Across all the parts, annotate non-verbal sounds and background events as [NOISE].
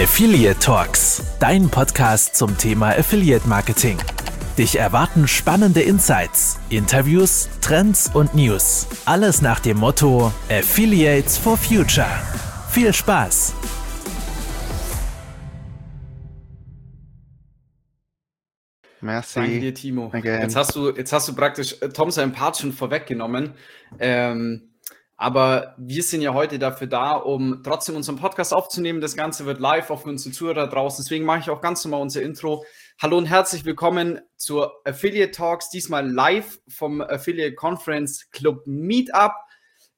Affiliate Talks, dein Podcast zum Thema Affiliate Marketing. Dich erwarten spannende Insights, Interviews, Trends und News. Alles nach dem Motto Affiliates for Future. Viel Spaß! Merci. Danke dir, Timo. Again. Jetzt hast du, jetzt hast du praktisch äh, Tom seinen Part schon vorweggenommen. Ähm, aber wir sind ja heute dafür da, um trotzdem unseren Podcast aufzunehmen. Das Ganze wird live auch für unsere Zuhörer draußen. Deswegen mache ich auch ganz normal unser Intro. Hallo und herzlich willkommen zur Affiliate Talks, diesmal live vom Affiliate Conference Club Meetup.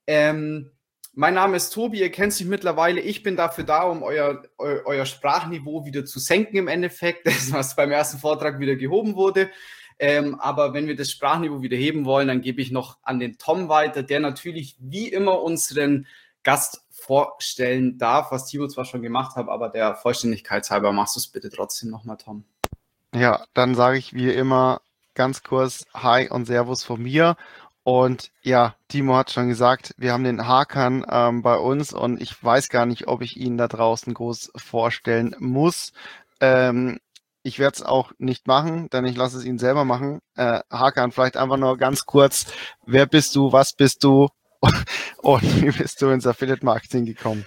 Ähm, mein Name ist Tobi, ihr kennt mich mittlerweile. Ich bin dafür da, um euer, eu, euer Sprachniveau wieder zu senken im Endeffekt, [LAUGHS] das, was beim ersten Vortrag wieder gehoben wurde. Ähm, aber wenn wir das Sprachniveau wieder heben wollen, dann gebe ich noch an den Tom weiter, der natürlich wie immer unseren Gast vorstellen darf, was Timo zwar schon gemacht hat, aber der Vollständigkeit halber machst du es bitte trotzdem nochmal, Tom. Ja, dann sage ich wie immer ganz kurz Hi und Servus von mir. Und ja, Timo hat schon gesagt, wir haben den Hakan ähm, bei uns und ich weiß gar nicht, ob ich ihn da draußen groß vorstellen muss. Ähm, ich werde es auch nicht machen, denn ich lasse es ihn selber machen. Äh, Hakan, vielleicht einfach nur ganz kurz. Wer bist du? Was bist du? [LAUGHS] Und wie bist du ins Affiliate Marketing gekommen?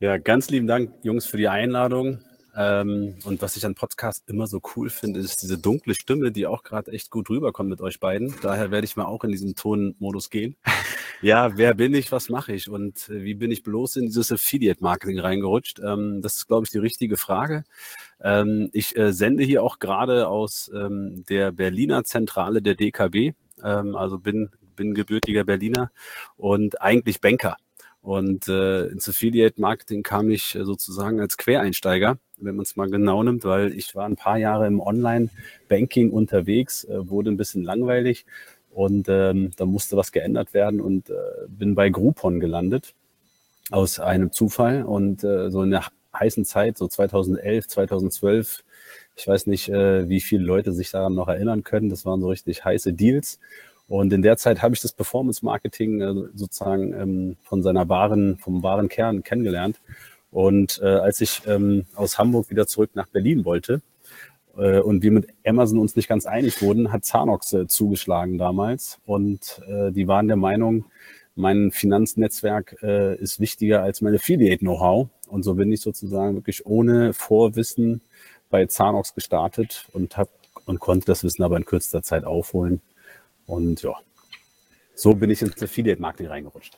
Ja, ganz lieben Dank, Jungs, für die Einladung. Ähm, und was ich an Podcast immer so cool finde, ist diese dunkle Stimme, die auch gerade echt gut rüberkommt mit euch beiden. Daher werde ich mal auch in diesen Tonmodus gehen. [LAUGHS] Ja, wer bin ich, was mache ich und äh, wie bin ich bloß in dieses Affiliate-Marketing reingerutscht? Ähm, das ist, glaube ich, die richtige Frage. Ähm, ich äh, sende hier auch gerade aus ähm, der Berliner Zentrale der DKB, ähm, also bin, bin gebürtiger Berliner und eigentlich Banker. Und äh, ins Affiliate-Marketing kam ich äh, sozusagen als Quereinsteiger, wenn man es mal genau nimmt, weil ich war ein paar Jahre im Online-Banking unterwegs, äh, wurde ein bisschen langweilig und ähm, da musste was geändert werden und äh, bin bei Groupon gelandet aus einem Zufall und äh, so in der heißen Zeit, so 2011, 2012, ich weiß nicht, äh, wie viele Leute sich daran noch erinnern können, das waren so richtig heiße Deals. Und in der Zeit habe ich das Performance Marketing äh, sozusagen ähm, von seiner wahren, vom wahren Kern kennengelernt. Und äh, als ich ähm, aus Hamburg wieder zurück nach Berlin wollte äh, und wir mit Amazon uns nicht ganz einig wurden, hat Zanox äh, zugeschlagen damals. Und äh, die waren der Meinung, mein Finanznetzwerk äh, ist wichtiger als mein Affiliate-Know-how. Und so bin ich sozusagen wirklich ohne Vorwissen bei Zanox gestartet und hab und konnte das Wissen aber in kürzester Zeit aufholen. Und ja, so bin ich ins Affiliate-Marketing reingerutscht.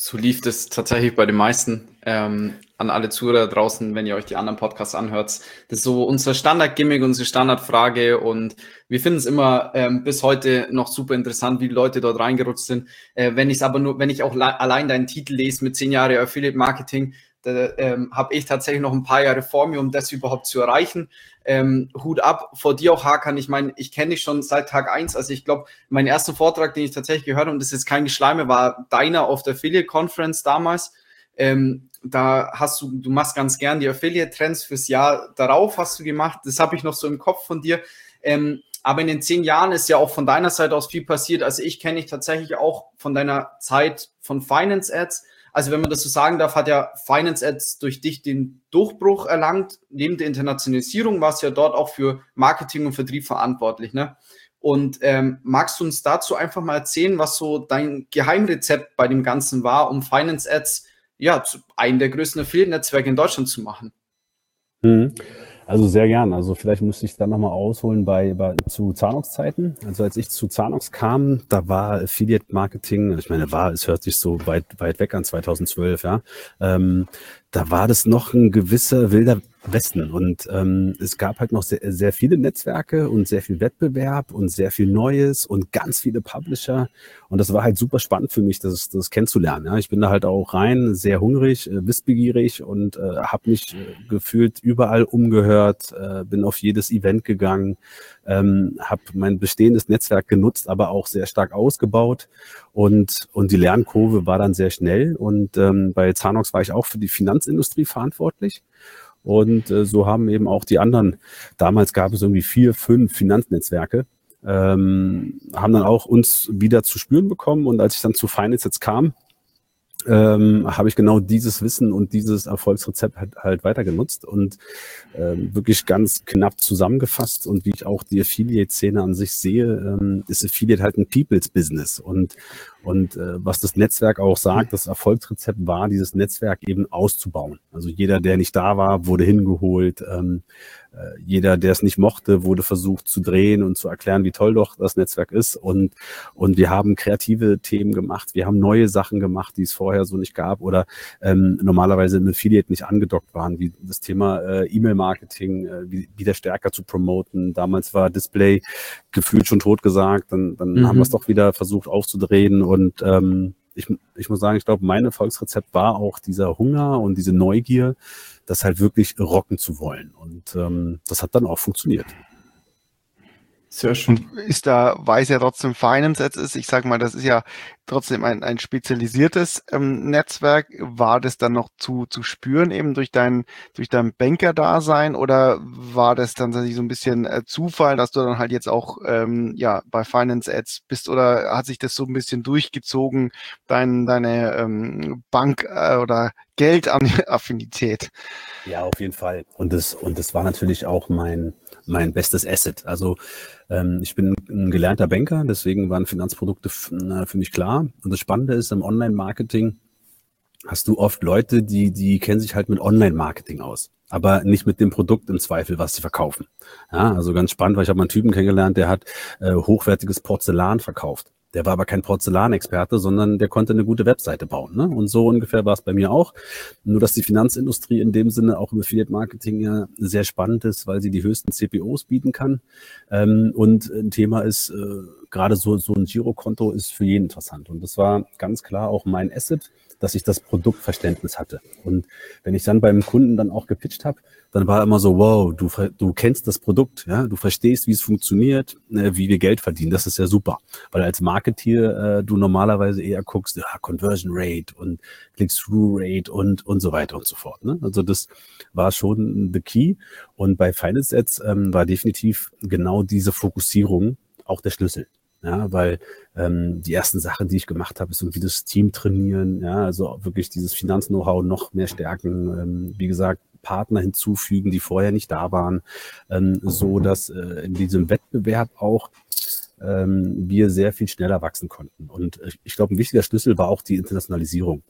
So lief das tatsächlich bei den meisten. Ähm, an alle Zuhörer draußen, wenn ihr euch die anderen Podcasts anhört. Das ist so unser Standard-Gimmick, unsere Standardfrage und wir finden es immer ähm, bis heute noch super interessant, wie die Leute dort reingerutscht sind. Äh, wenn ich es aber nur, wenn ich auch allein deinen Titel lese mit zehn Jahre Affiliate Marketing, da ähm, habe ich tatsächlich noch ein paar Jahre vor mir, um das überhaupt zu erreichen. Ähm, Hut ab vor dir auch, Hakan. Ich meine, ich kenne dich schon seit Tag eins. Also ich glaube, mein erster Vortrag, den ich tatsächlich gehört habe, und das ist kein Geschleime, war deiner auf der Affiliate Conference damals. Ähm, da hast du, du machst ganz gern die Affiliate-Trends fürs Jahr darauf, hast du gemacht. Das habe ich noch so im Kopf von dir. Ähm, aber in den zehn Jahren ist ja auch von deiner Seite aus viel passiert. Also ich kenne dich tatsächlich auch von deiner Zeit von Finance Ads also wenn man das so sagen darf, hat ja Finance Ads durch dich den Durchbruch erlangt. Neben der Internationalisierung warst du ja dort auch für Marketing und Vertrieb verantwortlich. Ne? Und ähm, magst du uns dazu einfach mal erzählen, was so dein Geheimrezept bei dem Ganzen war, um Finance Ads ja zu einem der größten Affiliate-Netzwerke in Deutschland zu machen? Mhm. Also sehr gern. Also vielleicht müsste ich da nochmal ausholen bei, bei zu Zanox-Zeiten. Also als ich zu Zanox kam, da war Affiliate Marketing, ich meine, war, es hört sich so weit, weit weg an 2012, ja. Ähm, da war das noch ein gewisser wilder Westen. Und ähm, es gab halt noch sehr, sehr viele Netzwerke und sehr viel Wettbewerb und sehr viel Neues und ganz viele Publisher. Und das war halt super spannend für mich, das, das kennenzulernen. Ja. Ich bin da halt auch rein, sehr hungrig, äh, wissbegierig und äh, habe mich äh, gefühlt überall umgehört, äh, bin auf jedes Event gegangen, ähm, habe mein bestehendes Netzwerk genutzt, aber auch sehr stark ausgebaut. Und, und die Lernkurve war dann sehr schnell. Und ähm, bei Zanox war ich auch für die Finanzindustrie verantwortlich. Und äh, so haben eben auch die anderen, damals gab es irgendwie vier, fünf Finanznetzwerke, ähm, haben dann auch uns wieder zu spüren bekommen. Und als ich dann zu Finance jetzt kam, ähm, habe ich genau dieses Wissen und dieses Erfolgsrezept halt, halt weiter genutzt und ähm, wirklich ganz knapp zusammengefasst und wie ich auch die Affiliate-Szene an sich sehe, ähm, ist Affiliate halt ein People's Business und und äh, was das Netzwerk auch sagt, das Erfolgsrezept war, dieses Netzwerk eben auszubauen. Also jeder, der nicht da war, wurde hingeholt. Ähm, äh, jeder, der es nicht mochte, wurde versucht zu drehen und zu erklären, wie toll doch das Netzwerk ist. Und, und wir haben kreative Themen gemacht. Wir haben neue Sachen gemacht, die es vorher so nicht gab oder ähm, normalerweise im Affiliate nicht angedockt waren, wie das Thema äh, E-Mail-Marketing äh, wie, wieder stärker zu promoten. Damals war Display gefühlt schon tot gesagt. Dann, dann mhm. haben wir es doch wieder versucht aufzudrehen und ähm, ich, ich muss sagen, ich glaube, mein Erfolgsrezept war auch dieser Hunger und diese Neugier, das halt wirklich rocken zu wollen. Und ähm, das hat dann auch funktioniert. Sehr schön. Ist da, weiß ja trotzdem Finance jetzt ist, ich sag mal, das ist ja trotzdem ein, ein spezialisiertes ähm, Netzwerk. War das dann noch zu, zu spüren eben durch dein, durch dein Banker-Dasein oder war das dann so ein bisschen äh, Zufall, dass du dann halt jetzt auch ähm, ja, bei Finance Ads bist oder hat sich das so ein bisschen durchgezogen, dein, deine ähm, Bank- äh, oder Geldaffinität? Ja, auf jeden Fall. Und das, und das war natürlich auch mein, mein bestes Asset. Also ähm, ich bin ein gelernter Banker, deswegen waren Finanzprodukte für mich klar. Und das Spannende ist, im Online-Marketing hast du oft Leute, die, die kennen sich halt mit Online-Marketing aus, aber nicht mit dem Produkt im Zweifel, was sie verkaufen. Ja, also ganz spannend, weil ich habe mal einen Typen kennengelernt, der hat äh, hochwertiges Porzellan verkauft. Der war aber kein Porzellanexperte, sondern der konnte eine gute Webseite bauen. Ne? Und so ungefähr war es bei mir auch. Nur, dass die Finanzindustrie in dem Sinne auch im Affiliate-Marketing ja sehr spannend ist, weil sie die höchsten CPOs bieten kann. Ähm, und ein Thema ist, äh, gerade so, so ein Girokonto ist für jeden interessant. Und das war ganz klar auch mein Asset dass ich das Produktverständnis hatte. Und wenn ich dann beim Kunden dann auch gepitcht habe, dann war immer so, wow, du, du kennst das Produkt, ja, du verstehst, wie es funktioniert, äh, wie wir Geld verdienen. Das ist ja super. Weil als Marketeer äh, du normalerweise eher guckst, ja, Conversion Rate und Click-Through Rate und, und so weiter und so fort. Ne? Also das war schon the key. Und bei Finance Ads ähm, war definitiv genau diese Fokussierung auch der Schlüssel. Ja, weil ähm, die ersten Sachen, die ich gemacht habe, ist irgendwie das Team trainieren, ja, also wirklich dieses Finanz-Know-how noch mehr stärken. Ähm, wie gesagt, Partner hinzufügen, die vorher nicht da waren, ähm, so dass äh, in diesem Wettbewerb auch ähm, wir sehr viel schneller wachsen konnten. Und äh, ich glaube, ein wichtiger Schlüssel war auch die Internationalisierung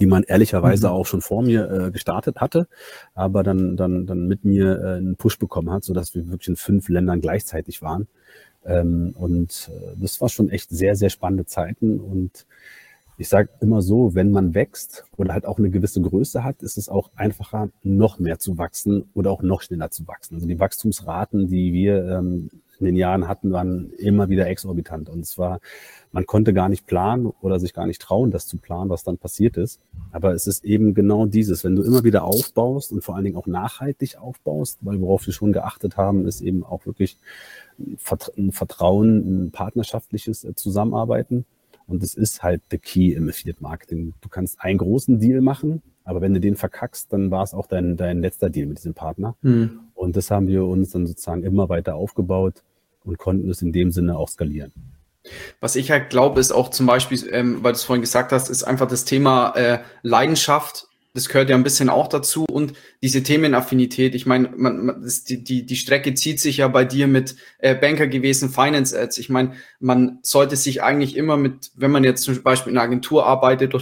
die man ehrlicherweise mhm. auch schon vor mir äh, gestartet hatte, aber dann, dann, dann mit mir äh, einen Push bekommen hat, so dass wir wirklich in fünf Ländern gleichzeitig waren. Ähm, und äh, das war schon echt sehr, sehr spannende Zeiten. Und ich sage immer so, wenn man wächst oder halt auch eine gewisse Größe hat, ist es auch einfacher, noch mehr zu wachsen oder auch noch schneller zu wachsen. Also die Wachstumsraten, die wir ähm, in den Jahren hatten, waren immer wieder exorbitant. Und zwar, man konnte gar nicht planen oder sich gar nicht trauen, das zu planen, was dann passiert ist. Aber es ist eben genau dieses, wenn du immer wieder aufbaust und vor allen Dingen auch nachhaltig aufbaust, weil worauf wir schon geachtet haben, ist eben auch wirklich ein Vertrauen, ein partnerschaftliches äh, Zusammenarbeiten. Und das ist halt the key im Affiliate Marketing. Du kannst einen großen Deal machen, aber wenn du den verkackst, dann war es auch dein, dein letzter Deal mit diesem Partner. Mhm. Und das haben wir uns dann sozusagen immer weiter aufgebaut und konnten es in dem Sinne auch skalieren. Was ich halt glaube, ist auch zum Beispiel, ähm, weil du es vorhin gesagt hast, ist einfach das Thema äh, Leidenschaft das gehört ja ein bisschen auch dazu und diese Themenaffinität. Ich meine, man, man, die, die, die Strecke zieht sich ja bei dir mit äh, Banker gewesen, Finance Ads. Ich meine, man sollte sich eigentlich immer mit, wenn man jetzt zum Beispiel in einer Agentur arbeitet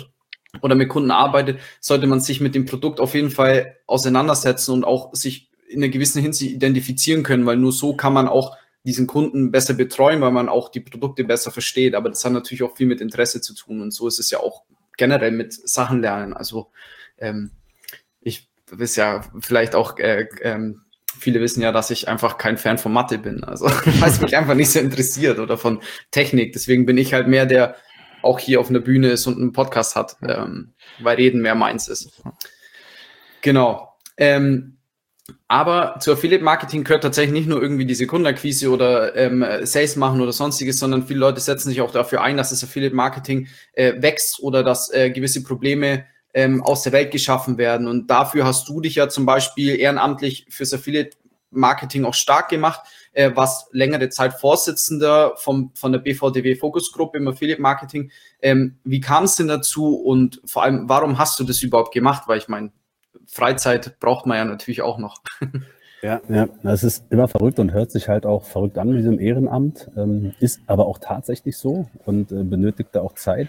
oder mit Kunden arbeitet, sollte man sich mit dem Produkt auf jeden Fall auseinandersetzen und auch sich in einer gewissen Hinsicht identifizieren können, weil nur so kann man auch diesen Kunden besser betreuen, weil man auch die Produkte besser versteht. Aber das hat natürlich auch viel mit Interesse zu tun und so ist es ja auch generell mit Sachen lernen. Also ähm, ich weiß ja vielleicht auch, äh, ähm, viele wissen ja, dass ich einfach kein Fan von Mathe bin. Also, [LAUGHS] weil es mich einfach nicht so interessiert oder von Technik. Deswegen bin ich halt mehr der auch hier auf einer Bühne ist und einen Podcast hat, ähm, weil Reden mehr meins ist. Genau. Ähm, aber zu Affiliate Marketing gehört tatsächlich nicht nur irgendwie diese Kundenakquise oder ähm, Sales machen oder sonstiges, sondern viele Leute setzen sich auch dafür ein, dass das Affiliate Marketing äh, wächst oder dass äh, gewisse Probleme ähm, aus der Welt geschaffen werden. Und dafür hast du dich ja zum Beispiel ehrenamtlich fürs Affiliate Marketing auch stark gemacht. äh, warst längere Zeit Vorsitzender vom, von der BVDW Fokusgruppe im Affiliate Marketing. Ähm, wie kam es denn dazu und vor allem, warum hast du das überhaupt gemacht? Weil ich meine, Freizeit braucht man ja natürlich auch noch. [LAUGHS] Ja, ja, es ist immer verrückt und hört sich halt auch verrückt an mit diesem Ehrenamt, ähm, ist aber auch tatsächlich so und äh, benötigte auch Zeit.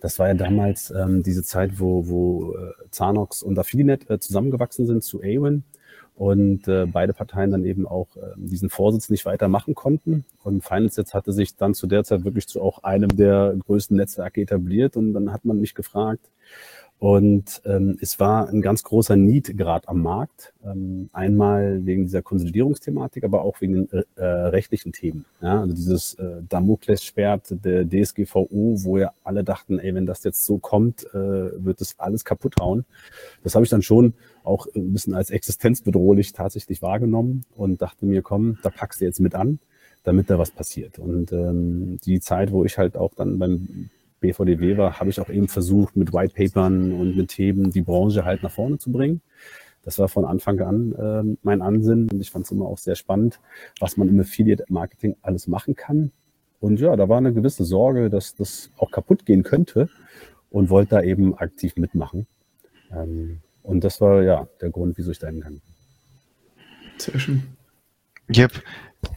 Das war ja damals ähm, diese Zeit, wo, wo äh, Zanox und Affinet äh, zusammengewachsen sind zu Awin und äh, beide Parteien dann eben auch äh, diesen Vorsitz nicht weitermachen konnten. Und Finance jetzt hatte sich dann zu der Zeit wirklich zu auch einem der größten Netzwerke etabliert und dann hat man mich gefragt, und ähm, es war ein ganz großer Need gerade am Markt. Ähm, einmal wegen dieser Konsolidierungsthematik, aber auch wegen den äh, rechtlichen Themen. Ja? Also dieses äh, Damoklesschwert der DSGVO, wo ja alle dachten, ey, wenn das jetzt so kommt, äh, wird das alles kaputt hauen. Das habe ich dann schon auch ein bisschen als existenzbedrohlich tatsächlich wahrgenommen und dachte mir, komm, da packst du jetzt mit an damit da was passiert. Und ähm, die Zeit, wo ich halt auch dann beim BVDW war, habe ich auch eben versucht, mit White Papern und mit Themen die Branche halt nach vorne zu bringen. Das war von Anfang an äh, mein Ansinnen und ich fand es immer auch sehr spannend, was man im Affiliate Marketing alles machen kann. Und ja, da war eine gewisse Sorge, dass das auch kaputt gehen könnte und wollte da eben aktiv mitmachen. Ähm, und das war ja der Grund, wieso ich da hingegangen bin. Sehr schön. Yep.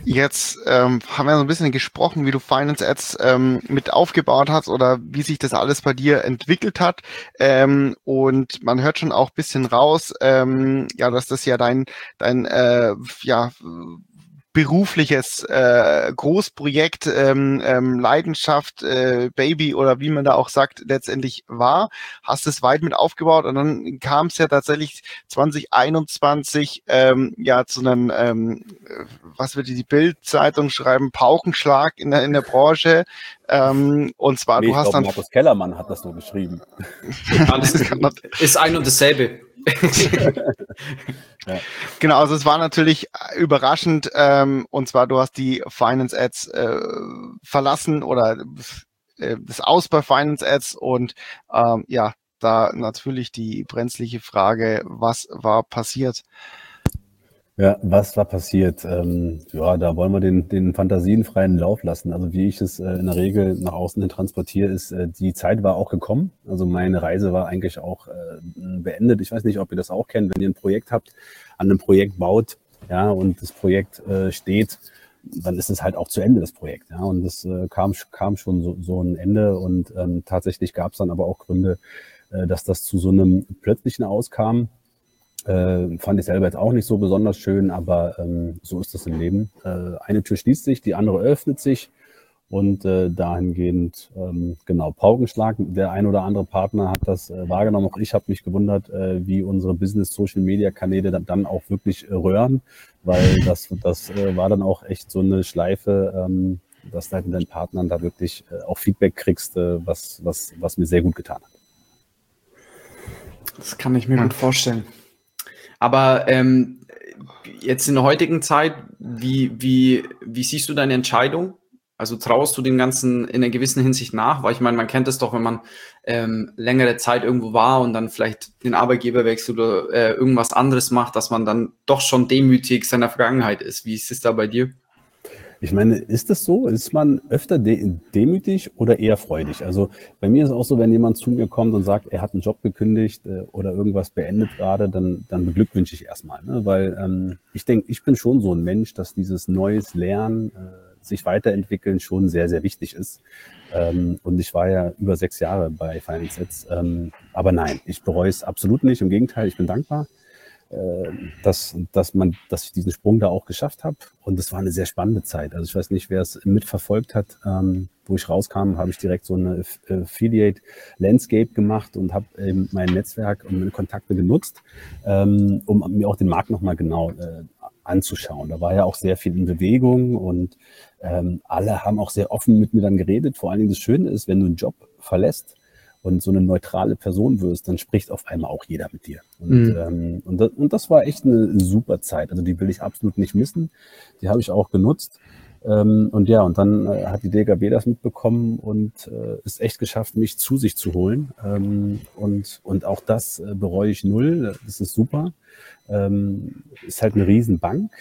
Jetzt ähm, haben wir so ein bisschen gesprochen, wie du Finance Ads ähm, mit aufgebaut hast oder wie sich das alles bei dir entwickelt hat. Ähm, und man hört schon auch bisschen raus, ähm, ja, dass das ja dein, dein äh, ja, berufliches äh, Großprojekt, ähm, ähm, Leidenschaft, äh, Baby oder wie man da auch sagt, letztendlich war. Hast es weit mit aufgebaut und dann kam es ja tatsächlich 2021 ähm, ja zu einem, ähm, was wird die Bildzeitung schreiben, Paukenschlag in der, in der Branche. Ähm, und zwar, nee, du hast glaub, dann. Markus Kellermann hat das so geschrieben. [LAUGHS] Alles [LAUGHS] ist ein und dasselbe. Ja. [LAUGHS] Genau, also es war natürlich überraschend ähm, und zwar du hast die Finance Ads äh, verlassen oder äh, das Aus bei Finance Ads und ähm, ja, da natürlich die brenzliche Frage, was war passiert? Ja, was war passiert? Ähm, ja, da wollen wir den, den Fantasien freien Lauf lassen. Also wie ich es äh, in der Regel nach außen hin transportiere, ist, äh, die Zeit war auch gekommen. Also meine Reise war eigentlich auch äh, beendet. Ich weiß nicht, ob ihr das auch kennt, wenn ihr ein Projekt habt, an einem Projekt baut, ja, und das Projekt äh, steht, dann ist es halt auch zu Ende, das Projekt. Ja, und es äh, kam, kam schon so, so ein Ende und ähm, tatsächlich gab es dann aber auch Gründe, äh, dass das zu so einem plötzlichen auskam äh, fand ich selber jetzt auch nicht so besonders schön, aber ähm, so ist das im Leben. Äh, eine Tür schließt sich, die andere öffnet sich und äh, dahingehend, ähm, genau, Paukenschlag. Der ein oder andere Partner hat das äh, wahrgenommen. Auch ich habe mich gewundert, äh, wie unsere Business-Social-Media-Kanäle dann, dann auch wirklich äh, röhren, weil das, das äh, war dann auch echt so eine Schleife, ähm, dass du halt mit deinen Partnern da wirklich äh, auch Feedback kriegst, äh, was, was, was mir sehr gut getan hat. Das kann ich mir gut vorstellen. Aber ähm, jetzt in der heutigen Zeit, wie, wie, wie siehst du deine Entscheidung? Also traust du dem Ganzen in einer gewissen Hinsicht nach? Weil ich meine, man kennt es doch, wenn man ähm, längere Zeit irgendwo war und dann vielleicht den Arbeitgeber wechselt oder äh, irgendwas anderes macht, dass man dann doch schon demütig seiner Vergangenheit ist. Wie ist es da bei dir? Ich meine, ist das so? Ist man öfter de demütig oder eher freudig? Also bei mir ist es auch so, wenn jemand zu mir kommt und sagt, er hat einen Job gekündigt äh, oder irgendwas beendet gerade, dann, dann beglückwünsche ich erstmal. Ne? Weil ähm, ich denke, ich bin schon so ein Mensch, dass dieses neues Lernen, äh, sich weiterentwickeln schon sehr, sehr wichtig ist. Ähm, und ich war ja über sechs Jahre bei Finance Sets. Ähm, aber nein, ich bereue es absolut nicht. Im Gegenteil, ich bin dankbar. Äh, dass, dass, man, dass ich diesen Sprung da auch geschafft habe. Und es war eine sehr spannende Zeit. Also ich weiß nicht, wer es mitverfolgt hat. Ähm, wo ich rauskam, habe ich direkt so eine Affiliate Landscape gemacht und habe eben mein Netzwerk und meine Kontakte genutzt, ähm, um mir auch den Markt nochmal genau äh, anzuschauen. Da war ja auch sehr viel in Bewegung und ähm, alle haben auch sehr offen mit mir dann geredet. Vor allen Dingen das Schöne ist, wenn du einen Job verlässt, und so eine neutrale Person wirst, dann spricht auf einmal auch jeder mit dir. Und, mhm. ähm, und, das, und das war echt eine super Zeit. Also die will ich absolut nicht missen. Die habe ich auch genutzt. Ähm, und ja, und dann äh, hat die DKB das mitbekommen und äh, ist echt geschafft, mich zu sich zu holen. Ähm, und, und auch das äh, bereue ich null. Das ist super. Ähm, ist halt eine Riesenbank.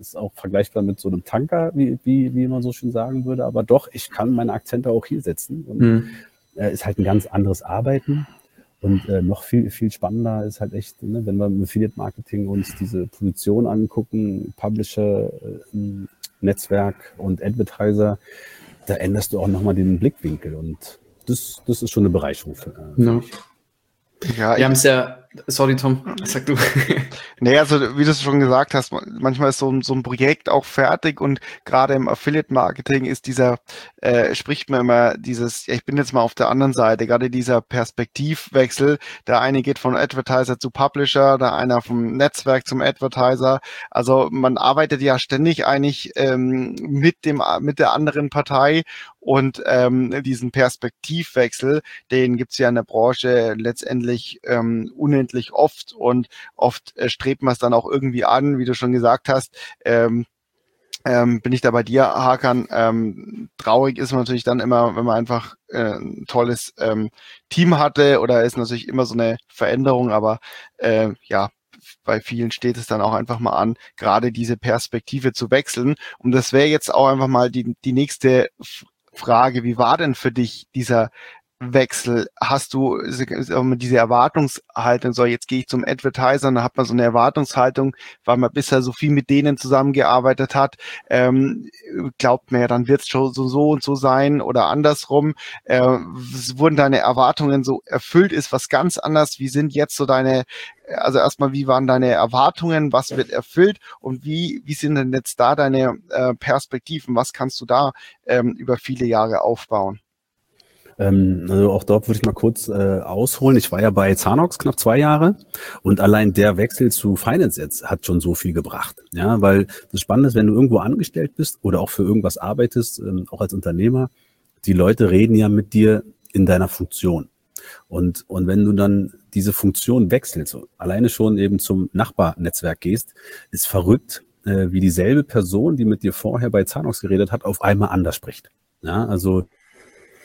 ist auch vergleichbar mit so einem Tanker, wie, wie, wie man so schön sagen würde. Aber doch, ich kann meine Akzente auch hier setzen. Und mhm. Äh, ist halt ein ganz anderes Arbeiten. Und äh, noch viel, viel spannender ist halt echt, ne, wenn wir im Affiliate Marketing uns diese Position angucken, Publisher, äh, Netzwerk und Advertiser, da änderst du auch nochmal den Blickwinkel. Und das, das ist schon eine Bereicherung für, äh, mich. Ja, wir haben es ja, sorry Tom, sag du. [LAUGHS] naja, also wie du es schon gesagt hast, manchmal ist so, so ein Projekt auch fertig und gerade im Affiliate-Marketing ist dieser, äh, spricht man immer dieses, ja, ich bin jetzt mal auf der anderen Seite, gerade dieser Perspektivwechsel, der eine geht von Advertiser zu Publisher, der einer vom Netzwerk zum Advertiser. Also man arbeitet ja ständig eigentlich ähm, mit dem mit der anderen Partei und ähm, diesen Perspektivwechsel, den gibt's ja in der Branche letztendlich ähm, unendlich oft und oft äh, strebt man es dann auch irgendwie an, wie du schon gesagt hast. Ähm, ähm, bin ich da bei dir, Hakan. Ähm, traurig ist man natürlich dann immer, wenn man einfach äh, ein tolles ähm, Team hatte oder ist natürlich immer so eine Veränderung, aber äh, ja, bei vielen steht es dann auch einfach mal an, gerade diese Perspektive zu wechseln. Und das wäre jetzt auch einfach mal die, die nächste Frage, wie war denn für dich dieser Wechsel? Hast du diese Erwartungshaltung, so jetzt gehe ich zum Advertiser, dann hat man so eine Erwartungshaltung, weil man bisher so viel mit denen zusammengearbeitet hat, ähm, glaubt man ja, dann wird es schon so, so und so sein oder andersrum. Äh, wurden deine Erwartungen so erfüllt? Ist was ganz anders? Wie sind jetzt so deine, also erstmal, wie waren deine Erwartungen? Was wird erfüllt? Und wie, wie sind denn jetzt da deine äh, Perspektiven? Was kannst du da ähm, über viele Jahre aufbauen? Ähm, also auch dort würde ich mal kurz äh, ausholen. Ich war ja bei Zanox knapp zwei Jahre und allein der Wechsel zu Finance jetzt hat schon so viel gebracht. Ja, weil das Spannende ist, wenn du irgendwo angestellt bist oder auch für irgendwas arbeitest, ähm, auch als Unternehmer, die Leute reden ja mit dir in deiner Funktion. Und, und wenn du dann diese Funktion wechselst, alleine schon eben zum Nachbarnetzwerk gehst, ist verrückt, äh, wie dieselbe Person, die mit dir vorher bei Zanox geredet hat, auf einmal anders spricht. Ja, also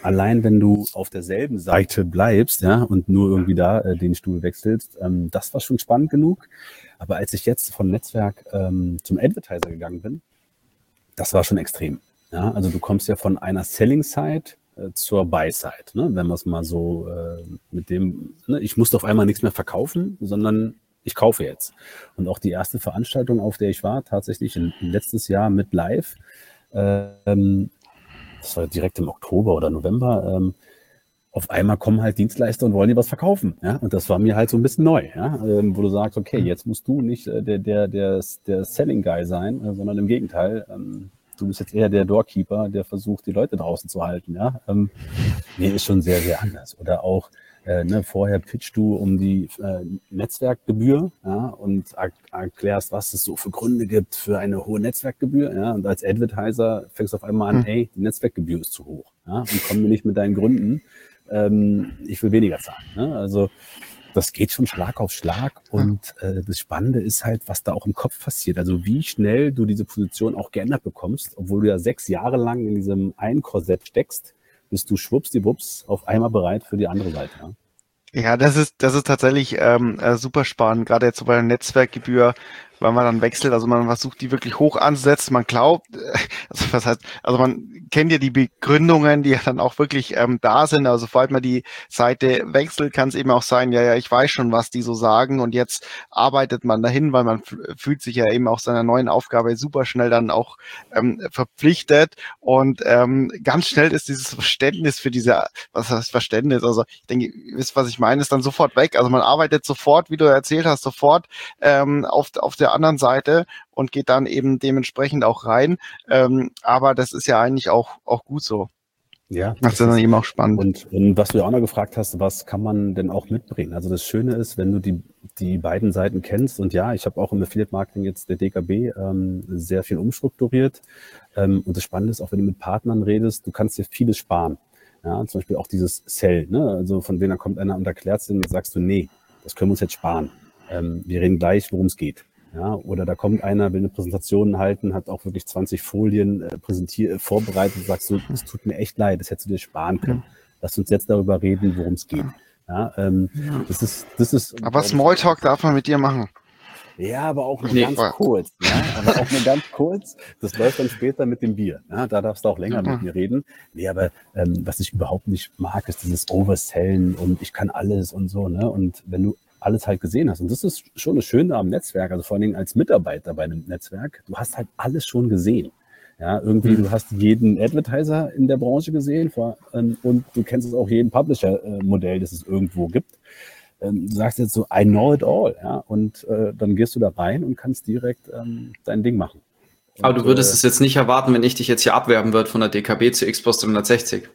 allein wenn du auf derselben Seite bleibst, ja, und nur irgendwie da äh, den Stuhl wechselst, ähm, das war schon spannend genug. Aber als ich jetzt vom Netzwerk ähm, zum Advertiser gegangen bin, das war schon extrem. Ja, also du kommst ja von einer Selling-Side äh, zur Buy-Side, ne? wenn man es mal so äh, mit dem, ne? ich musste auf einmal nichts mehr verkaufen, sondern ich kaufe jetzt. Und auch die erste Veranstaltung, auf der ich war, tatsächlich in, letztes Jahr mit Live, ähm, das war direkt im Oktober oder November, ähm, auf einmal kommen halt Dienstleister und wollen dir was verkaufen. Ja? Und das war mir halt so ein bisschen neu, ja? Ähm, wo du sagst, okay, jetzt musst du nicht äh, der, der, der, der Selling Guy sein, äh, sondern im Gegenteil, ähm, du bist jetzt eher der Doorkeeper, der versucht, die Leute draußen zu halten. Ja? Ähm, nee, ist schon sehr, sehr anders. Oder auch äh, ne, vorher pitchst du um die äh, Netzwerkgebühr ja, und erklärst, was es so für Gründe gibt für eine hohe Netzwerkgebühr. Ja, und als Advertiser fängst du auf einmal an, mhm. ey, die Netzwerkgebühr ist zu hoch. Ja, und komm mir nicht mit deinen Gründen. Ähm, ich will weniger zahlen. Ne? Also das geht schon Schlag auf Schlag. Und äh, das Spannende ist halt, was da auch im Kopf passiert. Also wie schnell du diese Position auch geändert bekommst, obwohl du ja sechs Jahre lang in diesem einen Korsett steckst bist du schwuppsdiwupps auf einmal bereit für die andere Seite. Ja? Ja, das ist, das ist tatsächlich ähm, äh, super spannend, gerade jetzt so bei der Netzwerkgebühr, weil man dann wechselt, also man versucht die wirklich hoch anzusetzen, man glaubt, [LAUGHS] also was heißt, also man kennt ja die Begründungen, die ja dann auch wirklich ähm, da sind, also sobald man die Seite wechselt, kann es eben auch sein, ja, ja, ich weiß schon, was die so sagen und jetzt arbeitet man dahin, weil man fühlt sich ja eben auch seiner neuen Aufgabe super schnell dann auch ähm, verpflichtet. Und ähm, ganz schnell ist dieses Verständnis für diese, was heißt Verständnis, also ich denke, ihr wisst, was ich meine, ist dann sofort weg, also man arbeitet sofort, wie du erzählt hast, sofort ähm, auf, auf der anderen Seite und geht dann eben dementsprechend auch rein. Ähm, aber das ist ja eigentlich auch, auch gut so. Ja. Das ist dann eben auch spannend. Und, und was du ja auch noch gefragt hast, was kann man denn auch mitbringen? Also das Schöne ist, wenn du die, die beiden Seiten kennst, und ja, ich habe auch im Affiliate Marketing jetzt der DKB ähm, sehr viel umstrukturiert. Ähm, und das Spannende ist, auch wenn du mit Partnern redest, du kannst dir vieles sparen. Ja, zum Beispiel auch dieses Sell, ne? Also von denen kommt einer und erklärt es, dann sagst du, nee, das können wir uns jetzt sparen. Ähm, wir reden gleich, worum es geht. Ja, oder da kommt einer, will eine Präsentation halten, hat auch wirklich 20 Folien äh, präsentiert, äh, vorbereitet, sagst du, es tut mir echt leid, das hättest du dir sparen können. Lass uns jetzt darüber reden, worum es geht. Ja, ähm, ja. Das ist, das ist. Aber Smalltalk darf man mit dir machen. Ja, aber auch nur nee, ganz war. kurz. Ja? Aber auch nur ganz kurz. Das läuft dann später mit dem Bier. Ja? Da darfst du auch länger mhm. mit mir reden. Nee, aber ähm, was ich überhaupt nicht mag, ist dieses Oversellen und ich kann alles und so. Ne? Und wenn du alles halt gesehen hast. Und das ist schon das Schöne am Netzwerk, also vor allen Dingen als Mitarbeiter bei einem Netzwerk. Du hast halt alles schon gesehen. Ja, irgendwie, mhm. du hast jeden Advertiser in der Branche gesehen vor, ähm, und du kennst auch jeden Publisher-Modell, das es irgendwo gibt. Ähm, du sagst jetzt so, I know it all, ja, und äh, dann gehst du da rein und kannst direkt ähm, dein Ding machen. Und, Aber du würdest äh, es jetzt nicht erwarten, wenn ich dich jetzt hier abwerben würde von der DKB zu Xbox 360.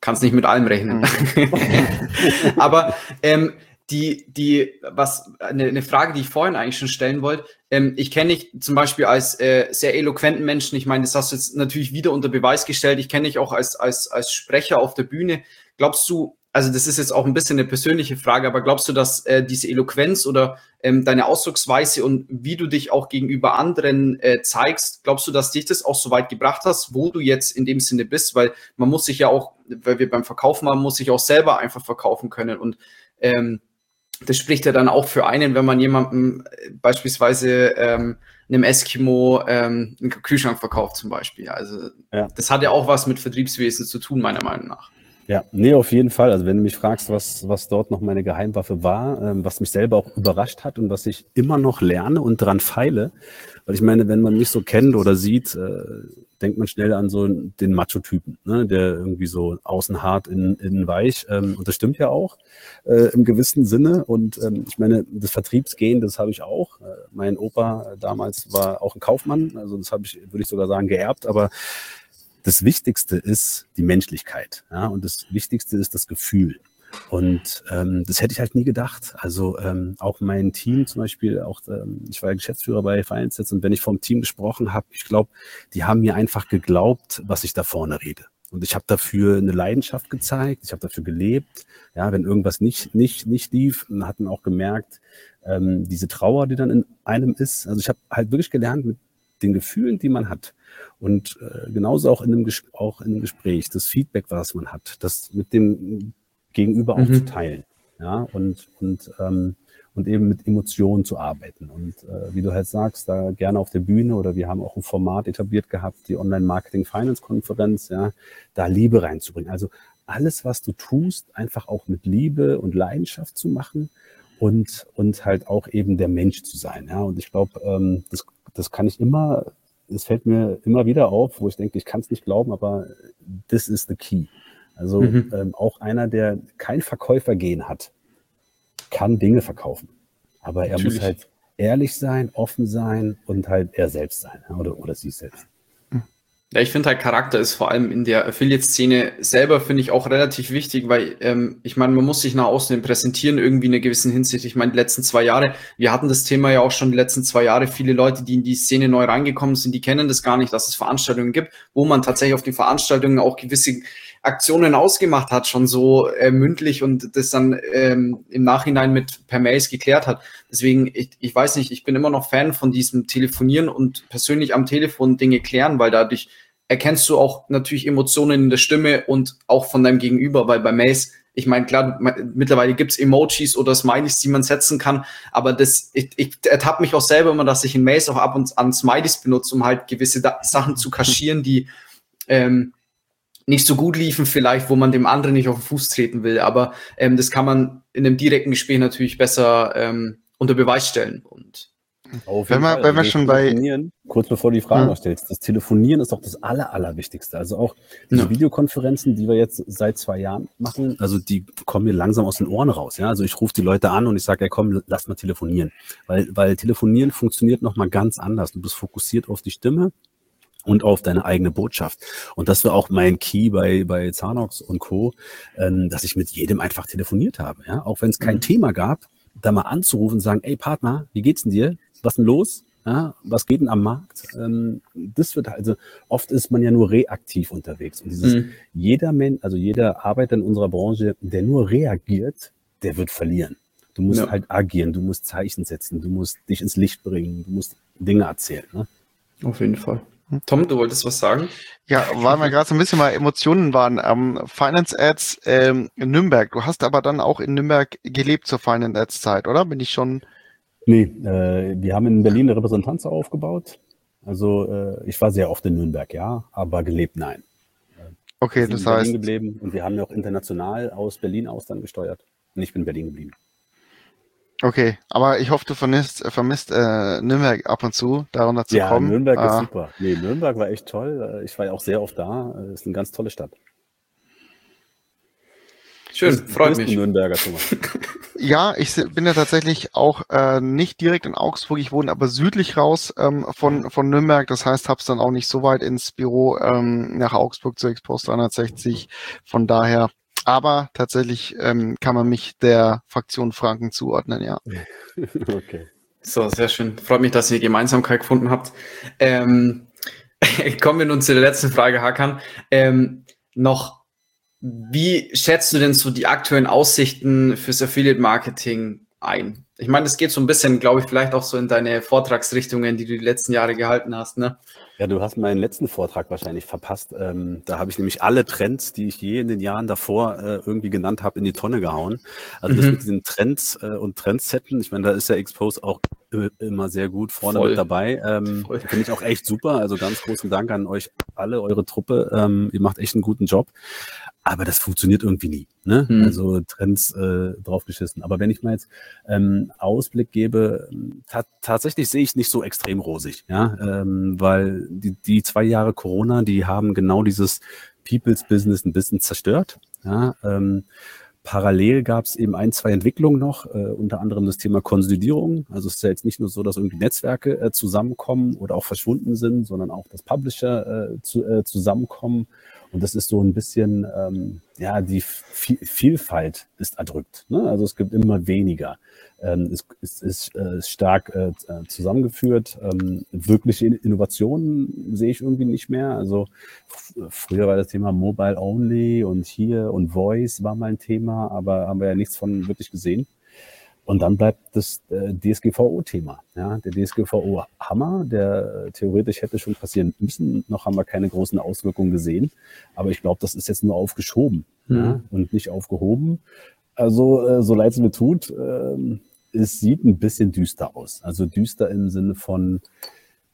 Kannst nicht mit allem rechnen. Mhm. [LAUGHS] Aber ähm, die, die, was, eine, eine Frage, die ich vorhin eigentlich schon stellen wollte. Ähm, ich kenne dich zum Beispiel als äh, sehr eloquenten Menschen. Ich meine, das hast du jetzt natürlich wieder unter Beweis gestellt. Ich kenne dich auch als, als, als Sprecher auf der Bühne. Glaubst du, also das ist jetzt auch ein bisschen eine persönliche Frage, aber glaubst du, dass äh, diese Eloquenz oder ähm, deine Ausdrucksweise und wie du dich auch gegenüber anderen äh, zeigst, glaubst du, dass dich das auch so weit gebracht hast, wo du jetzt in dem Sinne bist? Weil man muss sich ja auch, weil wir beim Verkaufen haben, muss sich auch selber einfach verkaufen können und ähm, das spricht ja dann auch für einen, wenn man jemandem äh, beispielsweise ähm, einem Eskimo ähm, einen Kühlschrank verkauft zum Beispiel. Also ja. das hat ja auch was mit Vertriebswesen zu tun, meiner Meinung nach. Ja, nee, auf jeden Fall. Also wenn du mich fragst, was, was dort noch meine Geheimwaffe war, ähm, was mich selber auch überrascht hat und was ich immer noch lerne und dran feile, weil ich meine, wenn man mich so kennt oder sieht, äh, denkt man schnell an so den Macho-Typen, ne? der irgendwie so außen hart, innen, innen weich. Ähm, und das stimmt ja auch äh, im gewissen Sinne. Und ähm, ich meine, das Vertriebsgehen, das habe ich auch. Äh, mein Opa damals war auch ein Kaufmann, also das habe ich, würde ich sogar sagen, geerbt. Aber das Wichtigste ist die Menschlichkeit. Ja? Und das Wichtigste ist das Gefühl. Und ähm, das hätte ich halt nie gedacht. Also ähm, auch mein Team zum Beispiel, auch ähm, ich war ja Geschäftsführer bei Finance und wenn ich vom Team gesprochen habe, ich glaube, die haben mir einfach geglaubt, was ich da vorne rede. Und ich habe dafür eine Leidenschaft gezeigt, ich habe dafür gelebt. Ja, wenn irgendwas nicht, nicht, nicht lief, dann hatten auch gemerkt, ähm, diese Trauer, die dann in einem ist. Also ich habe halt wirklich gelernt, mit den Gefühlen, die man hat. Und äh, genauso auch in, einem auch in einem Gespräch, das Feedback, was man hat, das mit dem Gegenüber mhm. auch zu teilen. Ja, und, und, ähm, und eben mit Emotionen zu arbeiten. Und äh, wie du halt sagst, da gerne auf der Bühne oder wir haben auch ein Format etabliert gehabt, die Online-Marketing-Finance-Konferenz, ja, da Liebe reinzubringen. Also alles, was du tust, einfach auch mit Liebe und Leidenschaft zu machen und, und halt auch eben der Mensch zu sein. Ja, und ich glaube, ähm, das, das kann ich immer, es fällt mir immer wieder auf, wo ich denke, ich kann es nicht glauben, aber this is the key. Also mhm. ähm, auch einer, der kein Verkäufergehen hat, kann Dinge verkaufen. Aber er Natürlich. muss halt ehrlich sein, offen sein und halt er selbst sein oder, oder sie selbst. Ja, ich finde halt Charakter ist vor allem in der Affiliate-Szene selber, finde ich auch relativ wichtig, weil ähm, ich meine, man muss sich nach außen präsentieren, irgendwie in einer gewissen Hinsicht. Ich meine, die letzten zwei Jahre, wir hatten das Thema ja auch schon die letzten zwei Jahre, viele Leute, die in die Szene neu reingekommen sind, die kennen das gar nicht, dass es Veranstaltungen gibt, wo man tatsächlich auf den Veranstaltungen auch gewisse Aktionen ausgemacht hat, schon so äh, mündlich und das dann ähm, im Nachhinein mit per Mails geklärt hat. Deswegen, ich, ich weiß nicht, ich bin immer noch Fan von diesem Telefonieren und persönlich am Telefon Dinge klären, weil dadurch erkennst du auch natürlich Emotionen in der Stimme und auch von deinem Gegenüber, weil bei Mails, ich meine, klar, mittlerweile gibt's Emojis oder Smileys, die man setzen kann, aber das, ich, ich ertappe mich auch selber immer, dass ich in Mails auch ab und an Smileys benutze, um halt gewisse Sachen zu kaschieren, die ähm, nicht so gut liefen, vielleicht, wo man dem anderen nicht auf den Fuß treten will. Aber ähm, das kann man in einem direkten Gespräch natürlich besser ähm, unter Beweis stellen. Und wenn wir, wenn wir also schon bei. Kurz bevor du die Frage ja. noch stellst, das Telefonieren ist doch das Aller, Allerwichtigste. Also auch diese ja. Videokonferenzen, die wir jetzt seit zwei Jahren machen, also die kommen mir langsam aus den Ohren raus. Ja? Also ich rufe die Leute an und ich sage, ja komm, lass mal telefonieren. Weil, weil telefonieren funktioniert nochmal ganz anders. Du bist fokussiert auf die Stimme und auf deine eigene Botschaft. Und das war auch mein Key bei, bei Zanox und Co., ähm, dass ich mit jedem einfach telefoniert habe. Ja? Auch wenn es kein mhm. Thema gab, da mal anzurufen und sagen, ey Partner, wie geht's denn dir? Was denn los? Ja, was geht denn am Markt? Ähm, das wird also oft ist man ja nur reaktiv unterwegs und dieses mhm. jeder Mensch, also jeder Arbeiter in unserer Branche, der nur reagiert, der wird verlieren. Du musst ja. halt agieren, du musst Zeichen setzen, du musst dich ins Licht bringen, du musst Dinge erzählen. Ne? Auf jeden Fall. Tom, du wolltest was sagen? Ja, weil wir gerade so ein bisschen mal Emotionen waren. Ähm, Finance Ads ähm, in Nürnberg. Du hast aber dann auch in Nürnberg gelebt zur Finance Ads Zeit, oder? Bin ich schon Nee, äh, wir haben in Berlin eine Repräsentanz aufgebaut. Also äh, ich war sehr oft in Nürnberg, ja, aber gelebt nein. Okay, das heißt. geblieben und wir haben ja auch international aus Berlin aus dann gesteuert. Und ich bin in Berlin geblieben. Okay, aber ich hoffe, du vermisst, vermisst äh, Nürnberg ab und zu, darunter zu ja, kommen. Ja, Nürnberg ah. ist super. Nee, Nürnberg war echt toll. Ich war ja auch sehr oft da. Es ist eine ganz tolle Stadt. Schön, freut mich. Nürnberger, Thomas. [LAUGHS] ja, ich bin ja tatsächlich auch äh, nicht direkt in Augsburg, ich wohne aber südlich raus ähm, von, von Nürnberg. Das heißt, hab's dann auch nicht so weit ins Büro ähm, nach Augsburg zu Expost 360. Von daher, aber tatsächlich ähm, kann man mich der Fraktion Franken zuordnen, ja. [LAUGHS] okay. So, sehr schön. Freut mich, dass ihr Gemeinsamkeit gefunden habt. Ähm, [LAUGHS] kommen wir nun zu der letzten Frage, Hakan. Ähm, noch wie schätzt du denn so die aktuellen Aussichten fürs Affiliate Marketing ein? Ich meine, das geht so ein bisschen, glaube ich, vielleicht auch so in deine Vortragsrichtungen, die du die letzten Jahre gehalten hast, ne? Ja, du hast meinen letzten Vortrag wahrscheinlich verpasst. Ähm, da habe ich nämlich alle Trends, die ich je in den Jahren davor äh, irgendwie genannt habe, in die Tonne gehauen. Also mhm. das mit diesen Trends äh, und Trendsetten, ich meine, da ist ja Expose auch immer sehr gut vorne Voll. mit dabei. Ähm, Finde ich auch echt super. Also ganz großen Dank an euch alle, eure Truppe. Ähm, ihr macht echt einen guten Job. Aber das funktioniert irgendwie nie. Ne? Hm. Also Trends äh, draufgeschissen. Aber wenn ich mal jetzt ähm, Ausblick gebe, ta tatsächlich sehe ich nicht so extrem rosig, ja, ähm, weil die, die zwei Jahre Corona, die haben genau dieses People's Business ein bisschen zerstört. Ja, ähm, Parallel gab es eben ein, zwei Entwicklungen noch, äh, unter anderem das Thema Konsolidierung. Also es ist ja jetzt nicht nur so, dass irgendwie Netzwerke äh, zusammenkommen oder auch verschwunden sind, sondern auch, dass Publisher äh, zu, äh, zusammenkommen und das ist so ein bisschen, ähm, ja, die Vielfalt ist erdrückt. Ne? Also es gibt immer weniger. Ähm, es, es ist äh, stark äh, zusammengeführt. Ähm, wirkliche Innovationen sehe ich irgendwie nicht mehr. Also früher war das Thema Mobile Only und hier und Voice war mal ein Thema, aber haben wir ja nichts von wirklich gesehen. Und dann bleibt das äh, DSGVO-Thema. Ja, der DSGVO-Hammer, der äh, theoretisch hätte schon passieren müssen. Noch haben wir keine großen Auswirkungen gesehen. Aber ich glaube, das ist jetzt nur aufgeschoben mhm. ja, und nicht aufgehoben. Also, äh, so leid es mir tut, äh, es sieht ein bisschen düster aus. Also düster im Sinne von,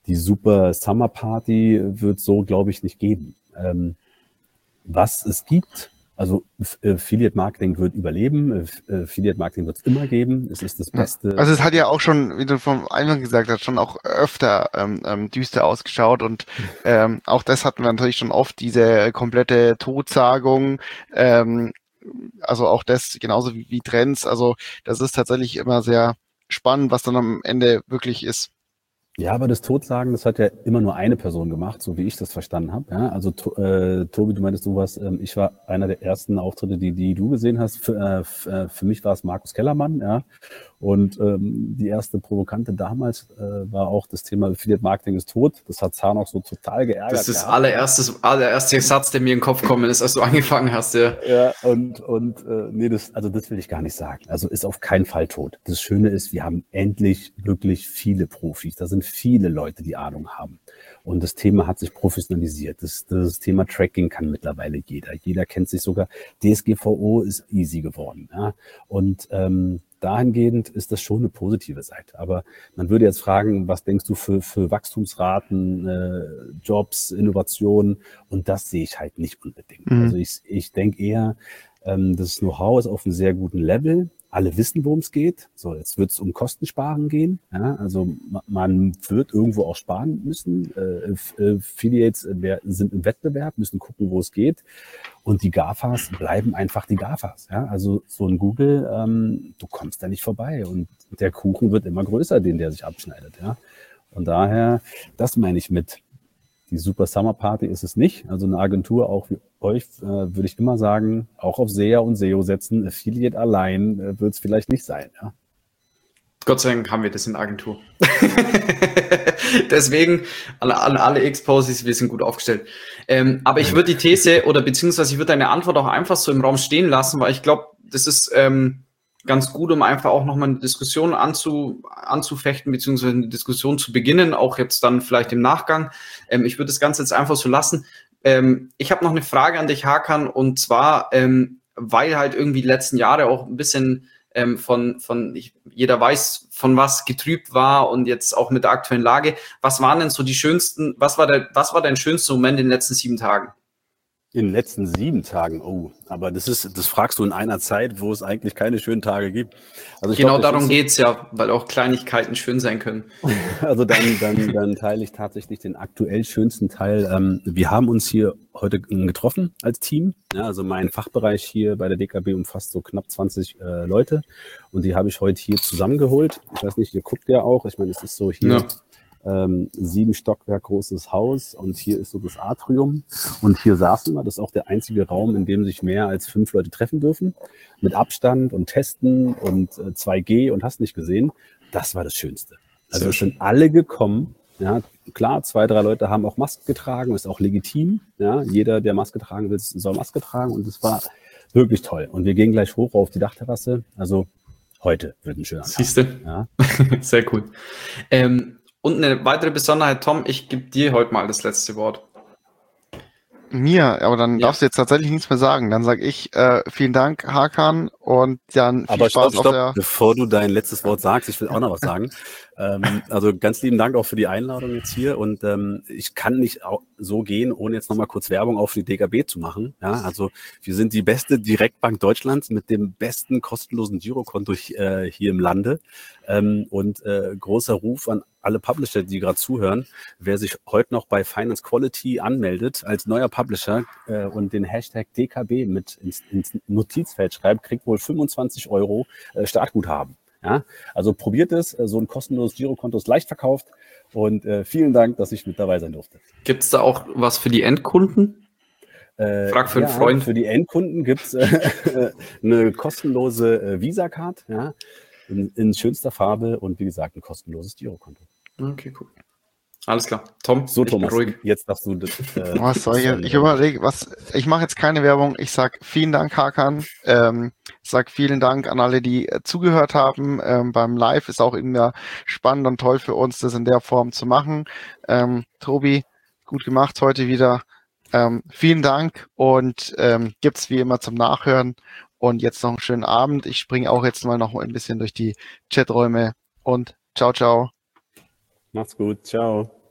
die super Summer Party wird so, glaube ich, nicht geben. Ähm, was es gibt, also äh, Affiliate Marketing wird überleben, äh, Affiliate Marketing wird es immer geben. Es ist das Beste. Also es hat ja auch schon, wie du vom Eingang gesagt hast, schon auch öfter ähm, ähm, düster ausgeschaut und [LAUGHS] ähm, auch das hatten wir natürlich schon oft, diese komplette Todsagung. Ähm, also auch das genauso wie, wie Trends. Also das ist tatsächlich immer sehr spannend, was dann am Ende wirklich ist. Ja, aber das Totsagen, das hat ja immer nur eine Person gemacht, so wie ich das verstanden habe. Ja, also äh, Tobi, du meintest, du warst, ähm, ich war einer der ersten Auftritte, die, die du gesehen hast. Für, äh, äh für mich war es Markus Kellermann, ja. Und ähm, die erste Provokante damals äh, war auch das Thema Affiliate Marketing ist tot. Das hat Zahn auch so total geärgert. Das ist das allererste, allererste Satz, der mir in den Kopf gekommen ist, als du angefangen hast, ja. Ja, und, und äh, nee, das, also das will ich gar nicht sagen. Also ist auf keinen Fall tot. Das Schöne ist, wir haben endlich wirklich viele Profis. Da sind viele Leute, die Ahnung haben. Und das Thema hat sich professionalisiert. Das, das Thema Tracking kann mittlerweile jeder. Jeder kennt sich sogar. DSGVO ist easy geworden. Ja? Und ähm, dahingehend ist das schon eine positive Seite. Aber man würde jetzt fragen, was denkst du für, für Wachstumsraten, äh, Jobs, Innovationen? Und das sehe ich halt nicht unbedingt. Mhm. Also ich, ich denke eher, ähm, das Know-how ist auf einem sehr guten Level alle wissen, worum es geht. So, jetzt wird es um Kostensparen gehen. Ja, also man wird irgendwo auch sparen müssen. Äh, Affiliates äh, sind im Wettbewerb, müssen gucken, wo es geht. Und die GAFAs bleiben einfach die GAFAs. Ja, also so ein Google, ähm, du kommst da nicht vorbei. Und der Kuchen wird immer größer, den der sich abschneidet. Ja, und daher, das meine ich mit die Super Summer Party ist es nicht. Also eine Agentur auch wie euch äh, würde ich immer sagen, auch auf SEA und SEO setzen. Affiliate allein äh, wird es vielleicht nicht sein. Ja? Gott sei Dank haben wir das in der Agentur. [LAUGHS] Deswegen alle, alle, alle Exposes, wir sind gut aufgestellt. Ähm, aber ich würde die These oder beziehungsweise ich würde deine Antwort auch einfach so im Raum stehen lassen, weil ich glaube, das ist ähm, ganz gut, um einfach auch nochmal eine Diskussion anzu, anzufechten, beziehungsweise eine Diskussion zu beginnen, auch jetzt dann vielleicht im Nachgang. Ähm, ich würde das Ganze jetzt einfach so lassen. Ähm, ich habe noch eine Frage an dich, Hakan, und zwar, ähm, weil halt irgendwie die letzten Jahre auch ein bisschen ähm, von, von ich, jeder weiß, von was getrübt war und jetzt auch mit der aktuellen Lage. Was waren denn so die schönsten, was war der, was war dein schönster Moment in den letzten sieben Tagen? In den letzten sieben Tagen, oh, aber das ist, das fragst du in einer Zeit, wo es eigentlich keine schönen Tage gibt. Also genau glaub, darum geht's ja, weil auch Kleinigkeiten schön sein können. [LAUGHS] Also dann, dann, dann teile ich tatsächlich den aktuell schönsten Teil. Ähm, wir haben uns hier heute getroffen als Team. Ja, also mein Fachbereich hier bei der DKB umfasst so knapp 20 äh, Leute und die habe ich heute hier zusammengeholt. Ich weiß nicht, ihr guckt ja auch. Ich meine, es ist so hier. Ja ähm, sieben Stockwerk großes Haus und hier ist so das Atrium und hier saßen wir. Das ist auch der einzige Raum, in dem sich mehr als fünf Leute treffen dürfen. Mit Abstand und Testen und äh, 2G und hast nicht gesehen. Das war das Schönste. Also es sind alle gekommen. Ja, klar, zwei, drei Leute haben auch Maske getragen, ist auch legitim. Ja, jeder, der Maske tragen will, soll Maske tragen und es war wirklich toll. Und wir gehen gleich hoch auf die Dachterrasse. Also heute wird ein schöner Tag. Siehst du? Ja. [LAUGHS] Sehr gut. Ähm, und eine weitere Besonderheit, Tom, ich gebe dir heute mal das letzte Wort. Mir, aber dann ja. darfst du jetzt tatsächlich nichts mehr sagen. Dann sage ich äh, vielen Dank, Hakan, und dann viel aber Spaß stopp, stopp, bevor du dein letztes Wort sagst, ich will auch noch was sagen. [LAUGHS] [LAUGHS] ähm, also ganz lieben Dank auch für die Einladung jetzt hier und ähm, ich kann nicht so gehen, ohne jetzt nochmal kurz Werbung auf die DKB zu machen. Ja, also wir sind die beste Direktbank Deutschlands mit dem besten kostenlosen Girokonto äh, hier im Lande ähm, und äh, großer Ruf an alle Publisher, die gerade zuhören, wer sich heute noch bei Finance Quality anmeldet als neuer Publisher äh, und den Hashtag DKB mit ins, ins Notizfeld schreibt, kriegt wohl 25 Euro äh, Startguthaben. Ja, also probiert es, äh, so ein kostenloses Girokonto ist leicht verkauft und äh, vielen Dank, dass ich mit dabei sein durfte. Gibt es da auch was für die Endkunden? Äh, Frag für ja, einen Freund. Für die Endkunden gibt es äh, [LAUGHS] eine kostenlose äh, Visa-Card, ja, in, in schönster Farbe und wie gesagt ein kostenloses Girokonto. Okay, cool. Alles klar. Tom, so Thomas, ruhig. jetzt darfst du das. Äh, [LAUGHS] was soll ich jetzt? Ich überlege, was, ich mache jetzt keine Werbung. Ich sage vielen Dank, Hakan. Ähm, sag vielen Dank an alle, die äh, zugehört haben. Ähm, beim Live ist auch immer spannend und toll für uns, das in der Form zu machen. Ähm, Tobi, gut gemacht heute wieder. Ähm, vielen Dank und ähm, gibt's wie immer zum Nachhören. Und jetzt noch einen schönen Abend. Ich springe auch jetzt mal noch ein bisschen durch die Chaträume und ciao, ciao. Macht's gut. Ciao.